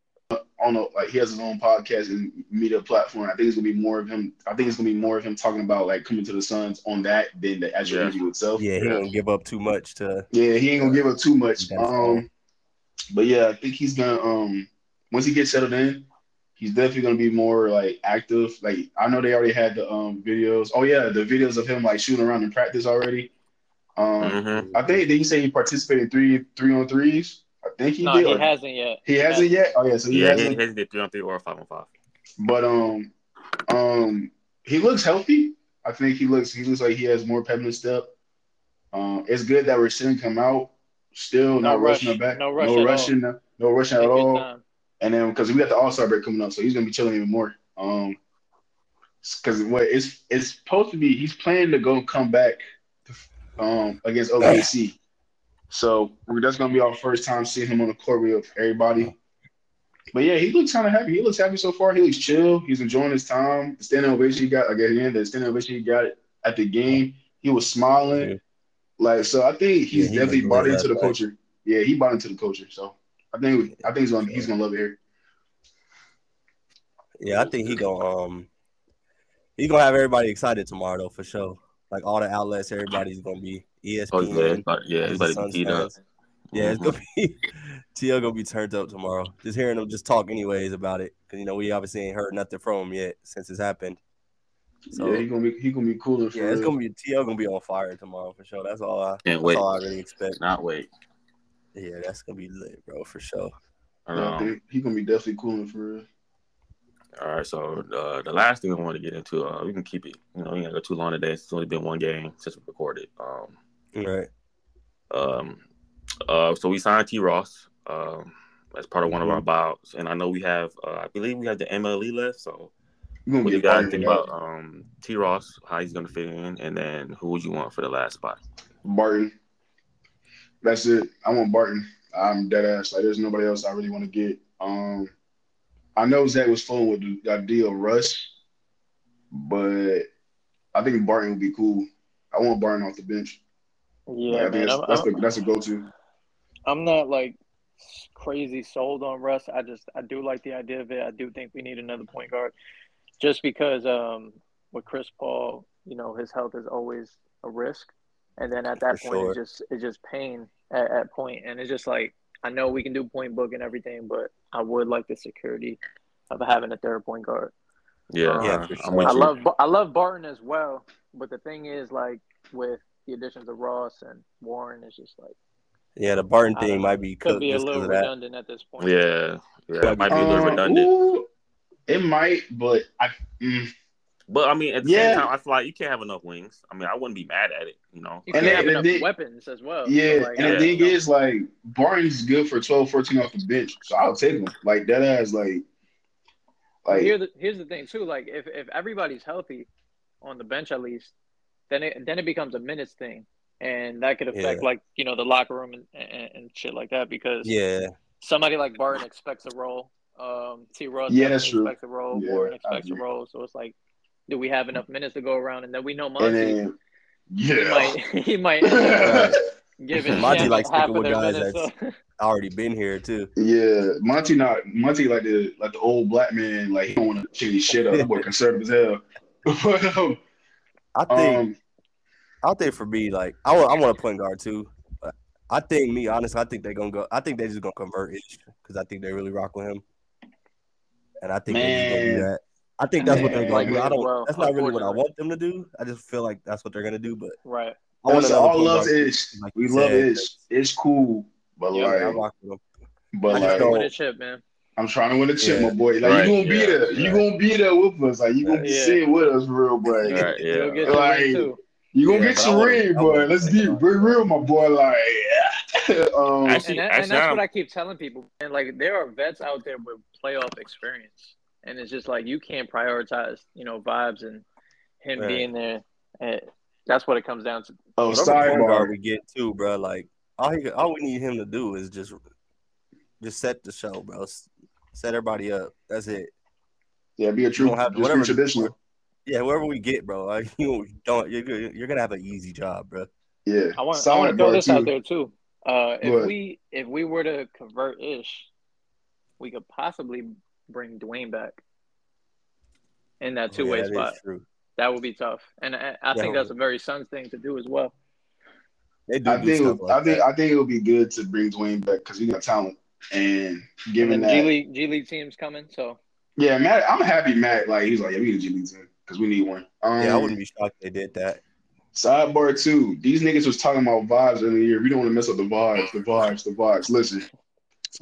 on a like he has his own podcast and media platform, I think it's gonna be more of him. I think it's gonna be more of him talking about like coming to the Suns on that than the actual Yeah. interview itself. Yeah, he don't give up too much to. Yeah, he ain't gonna give up too much. Um, cool. but yeah, I think he's gonna um once he gets settled in, he's definitely gonna be more like active. Like I know they already had the um videos. Oh yeah, the videos of him like shooting around in practice already. Um, Mm-hmm. I think did he say he participated three three on threes? I think he No, did. he hasn't yet. he hasn't yet. Oh yeah, so he Yeah, he, hasn't. did three on three or five on five. But um, um, he looks healthy. I think he looks he looks like he has more pep in his step. Um, it's good that we're seeing him out. Still No not rushing rush. him back. No rush No rushing. No, no rushing at all. time. And then because we got the All Star break coming up, so he's gonna be chilling even more. Um, because what it's it's supposed to be, he's planning to go come back, um, against OKC. So that's gonna be our first time seeing him on the court with everybody. But yeah, he looks kind of happy. He looks happy so far. He looks chill. He's enjoying his time. The standing ovation he got again. The standing ovation he got at the game. He was smiling. Yeah. Like so, I think he's Yeah, he definitely bought into the right? culture. Yeah, he bought into the culture. So I think I think he's gonna he's gonna love it here. Yeah, I think he gonna um, he gonna have everybody excited tomorrow though for sure. Like all the outlets, everybody's gonna be ESPN. Oh yeah, but yeah, all he's these about to Suns be heat up. fans. Yeah, it's gonna be TL gonna be turned up tomorrow. Just hearing them just talk anyways about it, because you know we obviously ain't heard nothing from him yet since it's happened. So yeah, he gonna be he gonna be cooler yeah, it's real. gonna be TL gonna be on fire tomorrow for sure. That's all I. Can't That's wait. all I really expect. Not wait. Yeah, that's gonna be lit, bro, for sure. Yeah, I think he gonna be definitely cooler for real. All right, so uh, the last thing I want to get into, uh, we can keep it. You know, we ain't gonna go too long today. It's only been one game since we recorded. Um, Right. um, uh, so we signed T. Ross um, as part of one of our buyouts, and I know we have, uh, I believe we have the MLE left. So, what do you guys think about um, T. Ross? How he's gonna fit in, and then who would you want for the last spot? Barton. That's it. I want Barton. I'm dead ass. Like there's nobody else I really want to get. Um, I know Zach was fun with the idea of Russ, but I think Barton would be cool. I want Barton off the bench. Like, Yeah, I think man. that's, I'm, that's I'm, the that's a go to. I'm not like crazy sold on Russ. I just I do like the idea of it. I do think we need another point guard, just because um with Chris Paul, you know, his health is always a risk, and then at that For point, sure. it's just it's just pain at, at point, and it's just like I know we can do point book and everything, but I would like the security of having a third point guard. Yeah, Yeah, uh, for I'm sure. I love I love Barton as well, but the thing is, like with the additions of Ross and Warren, it's just like Yeah, the Barton thing might be Could be a little of that. redundant at this point. Yeah, yeah, it might be a little Uh, redundant. ooh, it might, but I. Mm, But I mean, at the Yeah. same time, I feel like you can't have enough wings. I mean, I wouldn't be mad at it. You know, You And can then- have and enough then- weapons as well. yeah, So, like, and the yeah. thing is, like Barnes good for 12, 14 off the bench, so I'll take him. Like that ass, like, like here the, here's the thing too. Like if, if everybody's healthy on the bench at least, then it then it becomes a minutes thing, and that could affect Yeah. like you know the locker room and, and, and shit like that because Yeah, somebody like Barton expects a role. Um, T. Ross Yeah, that's true. expects a role. Yeah, Warren I expects a role. So it's like, do we have enough minutes to go around? And then we know and Monty then he might he might end up giving Monty likes half sticking of with their guys minutes. that's- So. already been here too. Yeah, Monty not Monty like the like the old black man. Like he don't want to change his shit up. That boy conservative as hell. But, um, I think um, I think for me, like I want, I want a point guard too. I think me, honestly, I think they're gonna go. I think they're just gonna convert it because I think they really rock with him, and I think they're just gonna do that. I think that's what they're gonna do. I don't. Well, that's not really what I want them to do. I just feel like that's what they're gonna do. But Right. I want that's another all love guard. is. like We love said. is. It's cool, but Yeah, I like, rock with them. but I just like, don't- Win a chip, man. I'm trying to win a chip, Yeah. my boy. Like Right, you gonna be yeah, there. You yeah. gonna be there with us. Like you gonna be Yeah. sitting with us, real, boy. right? You'll Yeah, Like- You gonna Yeah, get your ring, I boy. Let's be hard. real, my boy. Like, um, Actually- And, that, and that's what I keep telling people. And like, there are vets out there with playoff experience, and it's just like you can't prioritize, you know, vibes and him Right. being there. And that's what it comes down to. oh, Whatever sidebar. we get too, bro. Like all he, all we need him to do is just just set the show, bro. Set everybody up. That's it. Yeah, be a true, don't have- just whatever- be traditional. Yeah, whoever we get, bro. Like you don't, you're good- you're gonna have an easy job, bro. Yeah, I want, I want to throw Sidebar, this too. out there too. Uh, if Go we if we were to convert Ish, we could possibly bring Duane back in that two way yeah, spot. true. That would be tough, and I, I think that's a very Suns thing to do as well. They do. I do think it- like I think that. I think it would be good to bring Duane back because he got talent. And given And that, G League G League teams coming, so yeah, Mat, I'm happy. Mat, like he's like, yeah, we need a G League team because we need one. Um, yeah, I wouldn't be shocked they did that. Sidebar two: These niggas was talking about vibes in the year. We don't want to mess up the vibes, the vibes, the vibes. Listen,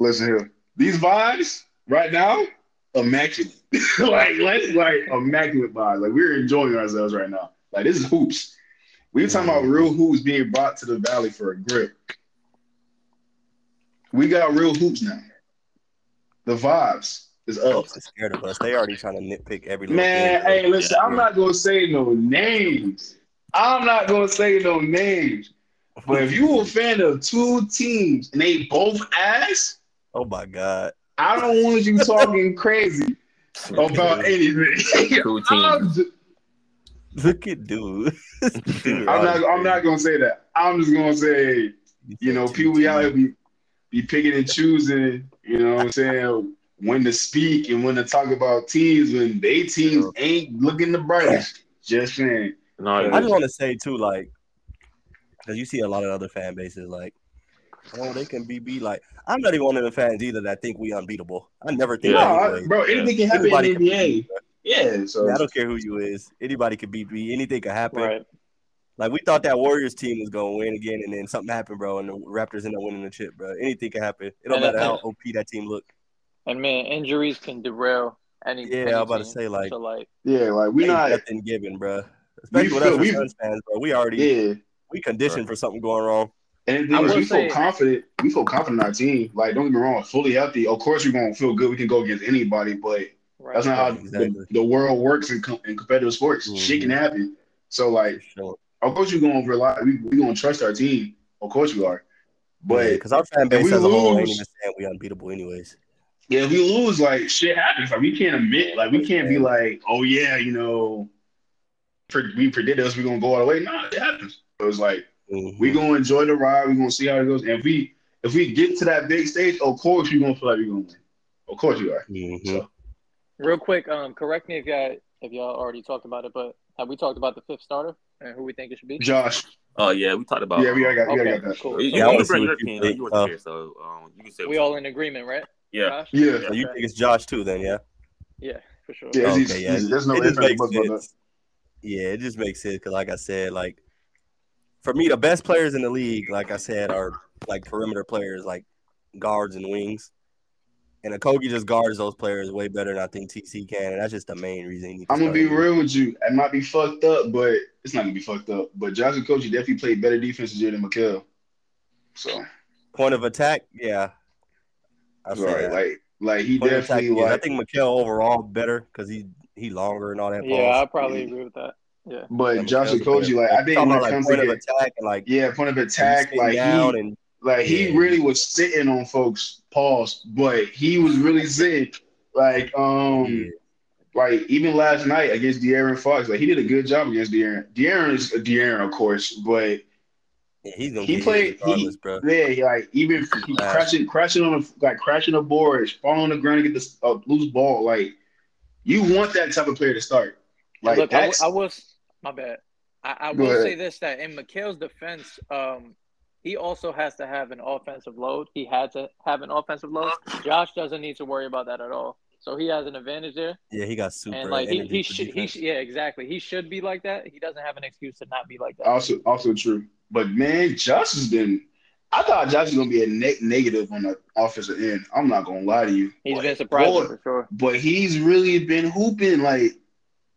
listen here. These vibes right now, immaculate. like let's like immaculate vibes. Like we're enjoying ourselves right now. Like this is hoops. We're talking about real hoops being brought to the valley for a grip. We got real hoops now. The vibes is up. Are scared of us. They already trying to nitpick every little Man, hey, listen, I'm not gonna say no names. I'm not gonna say no names. But if you a fan of two teams and they both ass, Oh my god. I don't want you talking crazy about anything. Two I'm, teams. Look at dude. Dude, I'm not. I'm not gonna say that. I'm just gonna say, you know, people we out here be be picking and choosing. You know what I'm saying? When to speak and when to talk about teams when they teams ain't looking the brightest. Just saying. No, I just want to say too, like, because you see a lot of other fan bases, like, oh, they can be be like. I'm not even one of the fans either that think we unbeatable. I never think Yeah. that. I- bro, anything can happen Anybody in can the NBA. bro. Yeah, so Yeah, I don't care who you is. Anybody could beat me. Anything could happen. right. Like we thought that Warriors team was gonna win again, and then something happened, bro, and the Raptors end up winning the chip, bro. Anything can happen. It don't And matter it- how OP that team look. And man, injuries can derail any. Yeah, any I'm about to say, like- so like yeah, like we Ain't not. nothing given, bro. Especially We with us we- Suns fans, bro. We already Yeah, we conditioned for something going wrong. And the thing is, we feel confident. We feel confident in our team. Like, don't get me wrong, fully healthy. Of course, we're gonna feel good. We can go against anybody, but right. that's not how Exactly. the, the world works in, com- in competitive sports. Mhm. Shit can happen. So, like, sure. of course, we're gonna rely. We we gonna trust our team. Of course, we are. But because our fan base we as a whole ain't lose- even saying we unbeatable, anyways. Yeah, if we lose, like shit happens. Like we can't admit, like we can't be like, oh yeah, you know, pre- we predicted us, we're gonna go all the way. No, it happens. So it's like Mhm. we gonna enjoy the ride. We're gonna see how it goes. And if we if we get to that big stage, of course we gonna feel like we gonna win. Of course you are. Mhm. So Real quick, um, correct me if y'all if y'all already talked about it, but have we talked about the fifth starter and who we think it should be? Josh, Oh yeah, we talked about. It. Yeah, we already got, we already Okay, got that. cool. You, So you wanna can bring your you opinion. think. You Uh, here, so um, you can say. we all in agreement, right? Yeah. Josh? Yeah, So you think it's Josh too? Then yeah. Yeah, for sure. Yeah, okay, easy. yeah. easy. There's no it just makes or buts about that. sense. Yeah, it just makes sense because, like I said, like for me, the best players in the league, like I said, are like perimeter players, like guards and wings. And Okogie just guards those players way better than I think TC can, and that's just the main reason. He needs to I'm gonna start. be real with you. It might be fucked up, but it's not gonna be fucked up. But Josh Okogie definitely played better defense this year than Mikal. So Point of attack, yeah. I say right, that. like like he Point of attack, definitely yeah. I think Mikal overall better because he he longer and all that. Yeah, I pause. probably agree with that. Yeah. But Yeah, Josh and Mikal's like I think when it like comes point to of get, attack like yeah, point of attack, like he and like he Yeah. really was sitting on folks' pause, but he was really sitting like um Yeah. like even last night against De'Aaron Fox, like he did a good job against De'Aaron. De'Aaron is a De'Aaron, of course, but yeah, he's gonna he played hit regardless, bro. yeah, he, like even he crashing crashing on the like crashing the boards, falling on the ground to get this uh, loose ball. Like you want that type of player to start. Like Look, I, w- that's I was my bad. I, I will ahead. say this: that in Mikal's defense, um, he also has to have an offensive load. He had to have an offensive load. Josh doesn't need to worry about that at all. So he has an advantage there, Yeah, he got super and like he, he should, he defense. should, yeah, exactly. He should be like that. He doesn't have an excuse to not be like that. also also true. But man, Josh has been. I thought Josh was gonna be a ne- negative on the offensive end. I'm not gonna lie to you. He's But- been surprising boy, for sure. but he's really been hooping like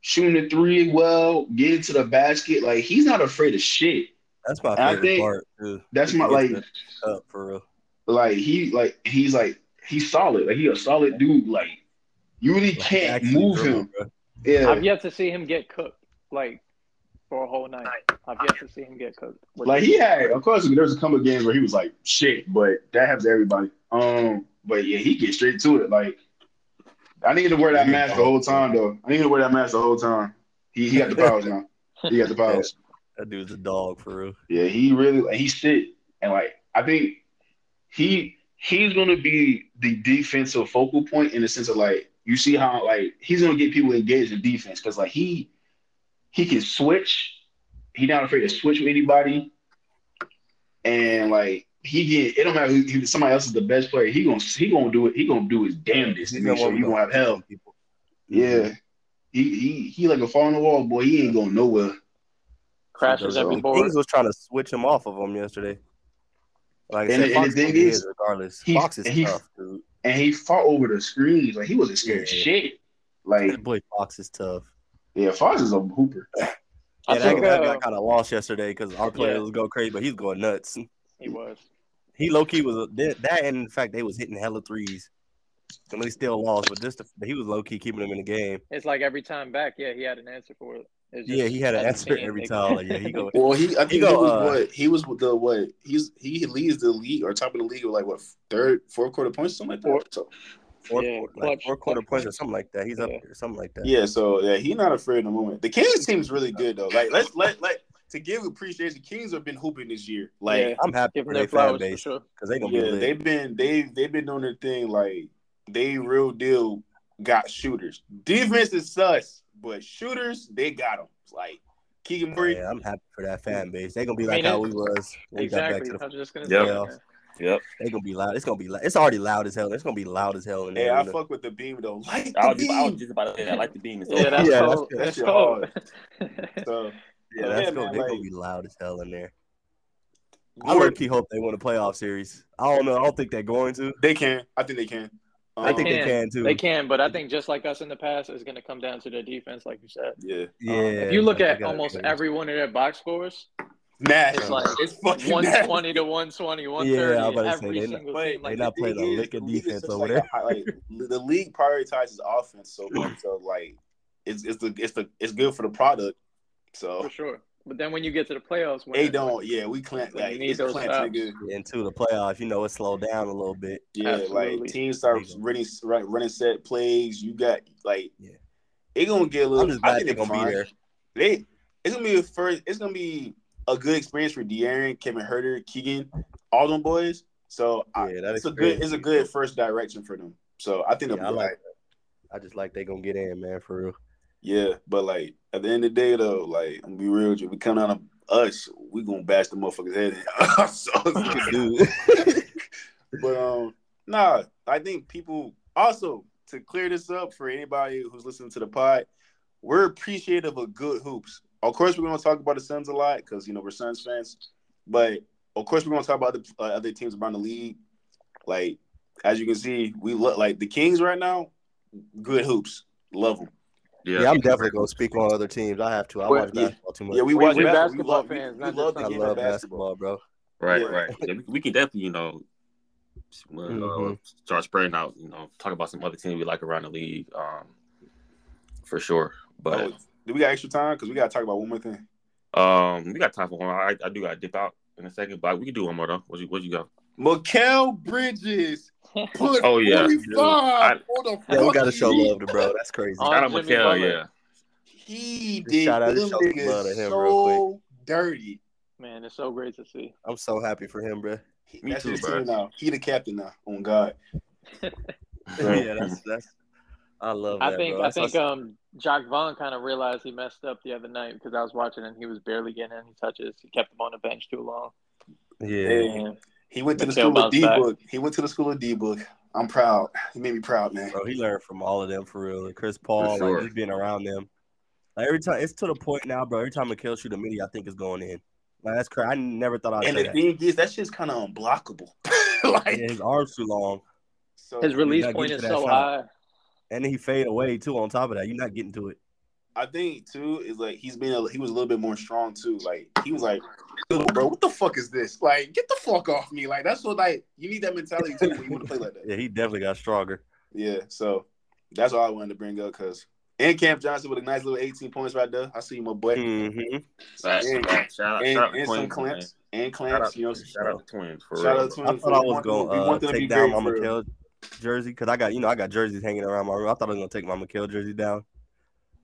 shooting the three well, getting to the basket. Like he's not afraid of shit. That's my And I favorite think part. Too. That's He my like to the cup for real. like he like he's like he's solid. Like he a solid dude. Like you really Like, can't move dribble, him. bro. Yeah. I've yet to see him get cooked like for a whole night. I've yet to see him get cooked. Which Like he had, of course, there's a couple of games where he was like shit, but that happens to everybody. Um, but yeah, he gets straight to it. Like I needed to wear that mask the whole time, though. I needed to wear that mask the whole time. He he got the powers now. He got the powers. That dude's a dog for real. Yeah, he really like he sit and like I think he he's gonna be the defensive focal point in the sense of like you see how like he's gonna get people engaged in defense because like he he can switch. He not afraid to switch with anybody, and like he get it don't matter who- if somebody else is the best player. He gonna he gonna do it. He gonna do his damnedest to He's make the sure you gonna have help. people. Yeah, he he he like a fall on the wall, boy. He ain't going nowhere. crashes every The board. Kings was trying to switch him off of him yesterday. Like And said, the- and the thing gonna is, regardless. he- Fox is he- tough, dude. And he fought over the screens like he wasn't scared of Yeah. shit. Like That boy Fox is tough. Yeah, Fox is a hooper. I Yeah, that, think that uh, guy kind of lost yesterday because our players Yeah. was go crazy, but he's going nuts. he was. He low key was that, that, and in fact they was hitting hella threes, and they still lost. But just the, he was low key keeping them in the game. It's like every time back, yeah, he had an answer for it. Just Yeah, he had an answer every they- time. Like, yeah, he go. Well, he I think he, go, was uh, what he was with the what he's he leads the league or top of the league with like what third fourth quarter points something like that. Fourth. So Four, Yeah, like clutch- four quarter clutch points or something like that. He's up Yeah. there, something like that. yeah, so yeah, he's not afraid in the moment. The Kings team's really good though. Like let's let let to give appreciation. Kings have been hooping this year. Like Yeah. I'm happy for their their fan flowers for base sure. because they gonna be yeah, lit. they've been they they've been doing their thing. Like they real deal got shooters. Defense is sus, but shooters they got them. Like Keegan Murray. yeah, I'm happy for that fan base. They're gonna be I like mean, how we was. when we got back Exactly. to the I was just gonna Yep. say. Yeah. Yep. They gonna be loud. It's gonna be. Loud. It's already loud as hell. It's gonna be loud as hell in Hey, there. I fuck with the beam though. Like I was, the just, I was just about to say. I like the beam. It's Yeah, that's Yeah, cold. that That's shit cold. So yeah, Oh, that's yeah, gonna, man, they gonna be loud as hell in there. I low Gordon, key hope they win a playoff series. I don't know. I don't think they're going to. they can. I think they can. I think they can. can too. They can, but I think just like us in the past, it's going to come down to their defense, like you said. Yeah. Yeah. Um, if you look at got- almost every one of their box scores, Nasty. It's like it's fucking one nasty. to 120, 130, Yeah, I was about to say, every they not- single But they Like, not playing thing a lick of the league is defense over there. a high- like the league prioritizes offense so much. So like, it's it's the it's the it's good for the product. So for sure. But then when you get to the playoffs, when they don't. like- Yeah, we clamp. When you Like, need it's those clamped into the playoffs, you know, it slowed down a little bit. Yeah, Absolutely. like teams start There you go. running right, running set plays. You got like, Yeah. it gonna get a little. I'm just I think they're they're gonna be there. They it's gonna be a first. It's gonna be a good experience for De'Aaron, Kevin Huerter, Keegan, all them boys. So I, Yeah, that it's a good. It's a good first direction for them. So I think Yeah, I like like, I just like they gonna get in, man, for real. yeah. But like at the end of the day, though, like I'm gonna be real with you. We come out of us, we gonna bash the motherfuckers head in. so, Dude. But um, nah, I think people also to clear this up for anybody who's listening to the pod, we're appreciative of good hoops. Of course, we're gonna talk about the Suns a lot because you know we're Suns fans, but of course, we're gonna talk about the uh, other teams around the league. Like as you can see, we look like the Kings right now. Good hoops, love them. Yeah, Yeah, I'm definitely gonna speak on other teams. I have to. I Well, watch yeah. basketball too much. Yeah, we, We- watch we basketball. basketball we love, fans, We, we love just the I game love of basketball, basketball. bro. right, Yeah. right. Yeah, we, we can definitely, you know, uh, Mhm. start spreading out. You know, talk about some other teams we like around the league, um, for sure. But Oh, do we got extra time? Because we got to talk about one more thing. um, we got time for one. I, I do got to dip out in a second, but we can do one more though. What you what you got? Mikal Bridges put Oh, yeah. 45 I- on the Yeah, we gotta show love to bro. That's crazy. Oh, Shout out Jimmy Mikal, Butler. yeah. He did shout out- them show some niggas love to him so real quick. dirty. Man, it's so great to see. I'm so happy for him, bro. He- Me that's too, bro. now. He the captain now. On God. yeah, that's that's. I love that, I think bro. I think um Jacque Vaughn kind of realized he messed up the other night because I was watching and he was barely getting any touches. He kept him on the bench too long. yeah. And He went to the school of D book. He went to the school of D book. I'm proud. He made me proud, man. Bro, he learned from all of them for real. Like Chris Paul, sure. like just being around them. Like every time, it's to the point now, bro. Every time Mikal shoot a mini, I think it's going in. Like that's crazy. I never thought I'd And say the that. thing is, that shit's kind of unblockable. like, Yeah, his arms too long, so his release point is so shot. high. and then he fade away too. On top of that, you're not getting to it. I think too is like he's been a, he was a little bit more strong too. Like he was like, bro, what the fuck is this? Like, get the fuck off me. Like that's what like you need that mentality too when you want to play like that. Yeah, he definitely got stronger. Yeah, so that's all I wanted to bring up because and Cam Johnson with a nice little 18 points right there. I see my boy. hmm Facts, And- facts. Shout out, And, shout out to and some Twins, man. clamps. And Shout clamps, out, you know. shout out to Twins for Shout real. out to I thought I was gonna we uh, want them to be take down my for real. Mikal jersey because I got you know I got jerseys hanging around my room. I thought I was gonna take my Mikal jersey down,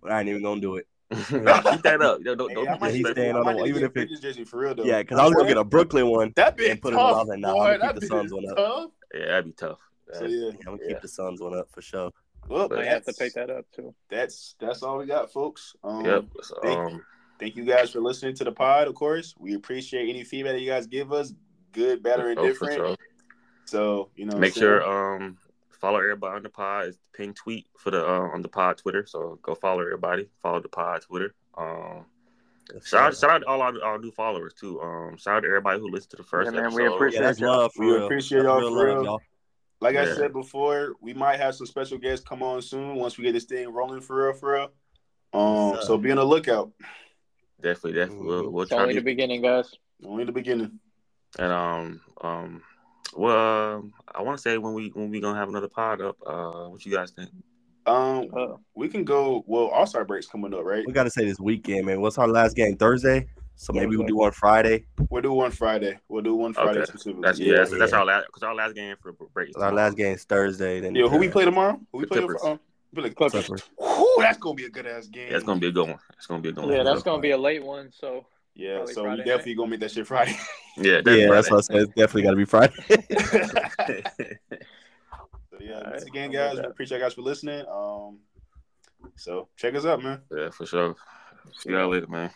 but I ain't even gonna do it. Nah, keep that up. Don't, don't, don't I be might he's need to- disrespectful. staying on the- need even if it- Bridges jersey for real though. Yeah, because I was gonna get a Brooklyn one. that bit and put it tough, in. I was like, nah, I'm gonna keep That the bit Suns is one up. tough. Yeah, that'd be tough. So yeah, I'm gonna Yeah. keep the Suns one up for sure. well, But I have to that's, pick that up too. that's that's all we got, folks. Um, Yep. So, thank- um, Thank you guys for listening to the pod. Of course, we appreciate any feedback that you guys give us, good, better, and oh, different. sure. So you know, Make so- sure um follow everybody on the pod. It's the pin tweet for the uh, on the pod Twitter. So go follow everybody. Follow the pod Twitter. Um, shout out, shout out to all our, our new followers too. Um, shout out to everybody who listened to the first Yeah, man, we appreciate Yeah, y'all. love We real. appreciate y'all real for love, real. y'all. Like I said before, we might have some special guests come on soon once we get this thing rolling for real, for real. Um, so be on the lookout. Definitely, definitely. We'll, we'll It's try only to the beginning, guys. Only the beginning. and um um well um, I want to say when we when we gonna have another pod up. Uh, what you guys think? Um, Uh, we can go. Well, All Star breaks coming up, right? We gotta say this weekend, man. What's our last game? Thursday. So maybe we'll do one Friday. We'll do one Friday. We'll do one Friday Okay. specifically. That's yeah, that's, that's our last because our last game for break. Our last game is Thursday. Then Yeah, who we play tomorrow? Who we play? Clippers. Uh, we play- Clippers. Clippers. Whew, that's gonna be a good ass game. Yeah, gonna be a good one. It's gonna be a good one. yeah, that's gonna be a late one. So Yeah, Probably so we Friday definitely gonna make that shit Friday. yeah, Yeah, that's what I said. It's definitely gotta be Friday. So yeah, All once right, again, I'm guys, we appreciate you guys for listening. Um, so check us out, man. yeah, for sure. See y'all later, man.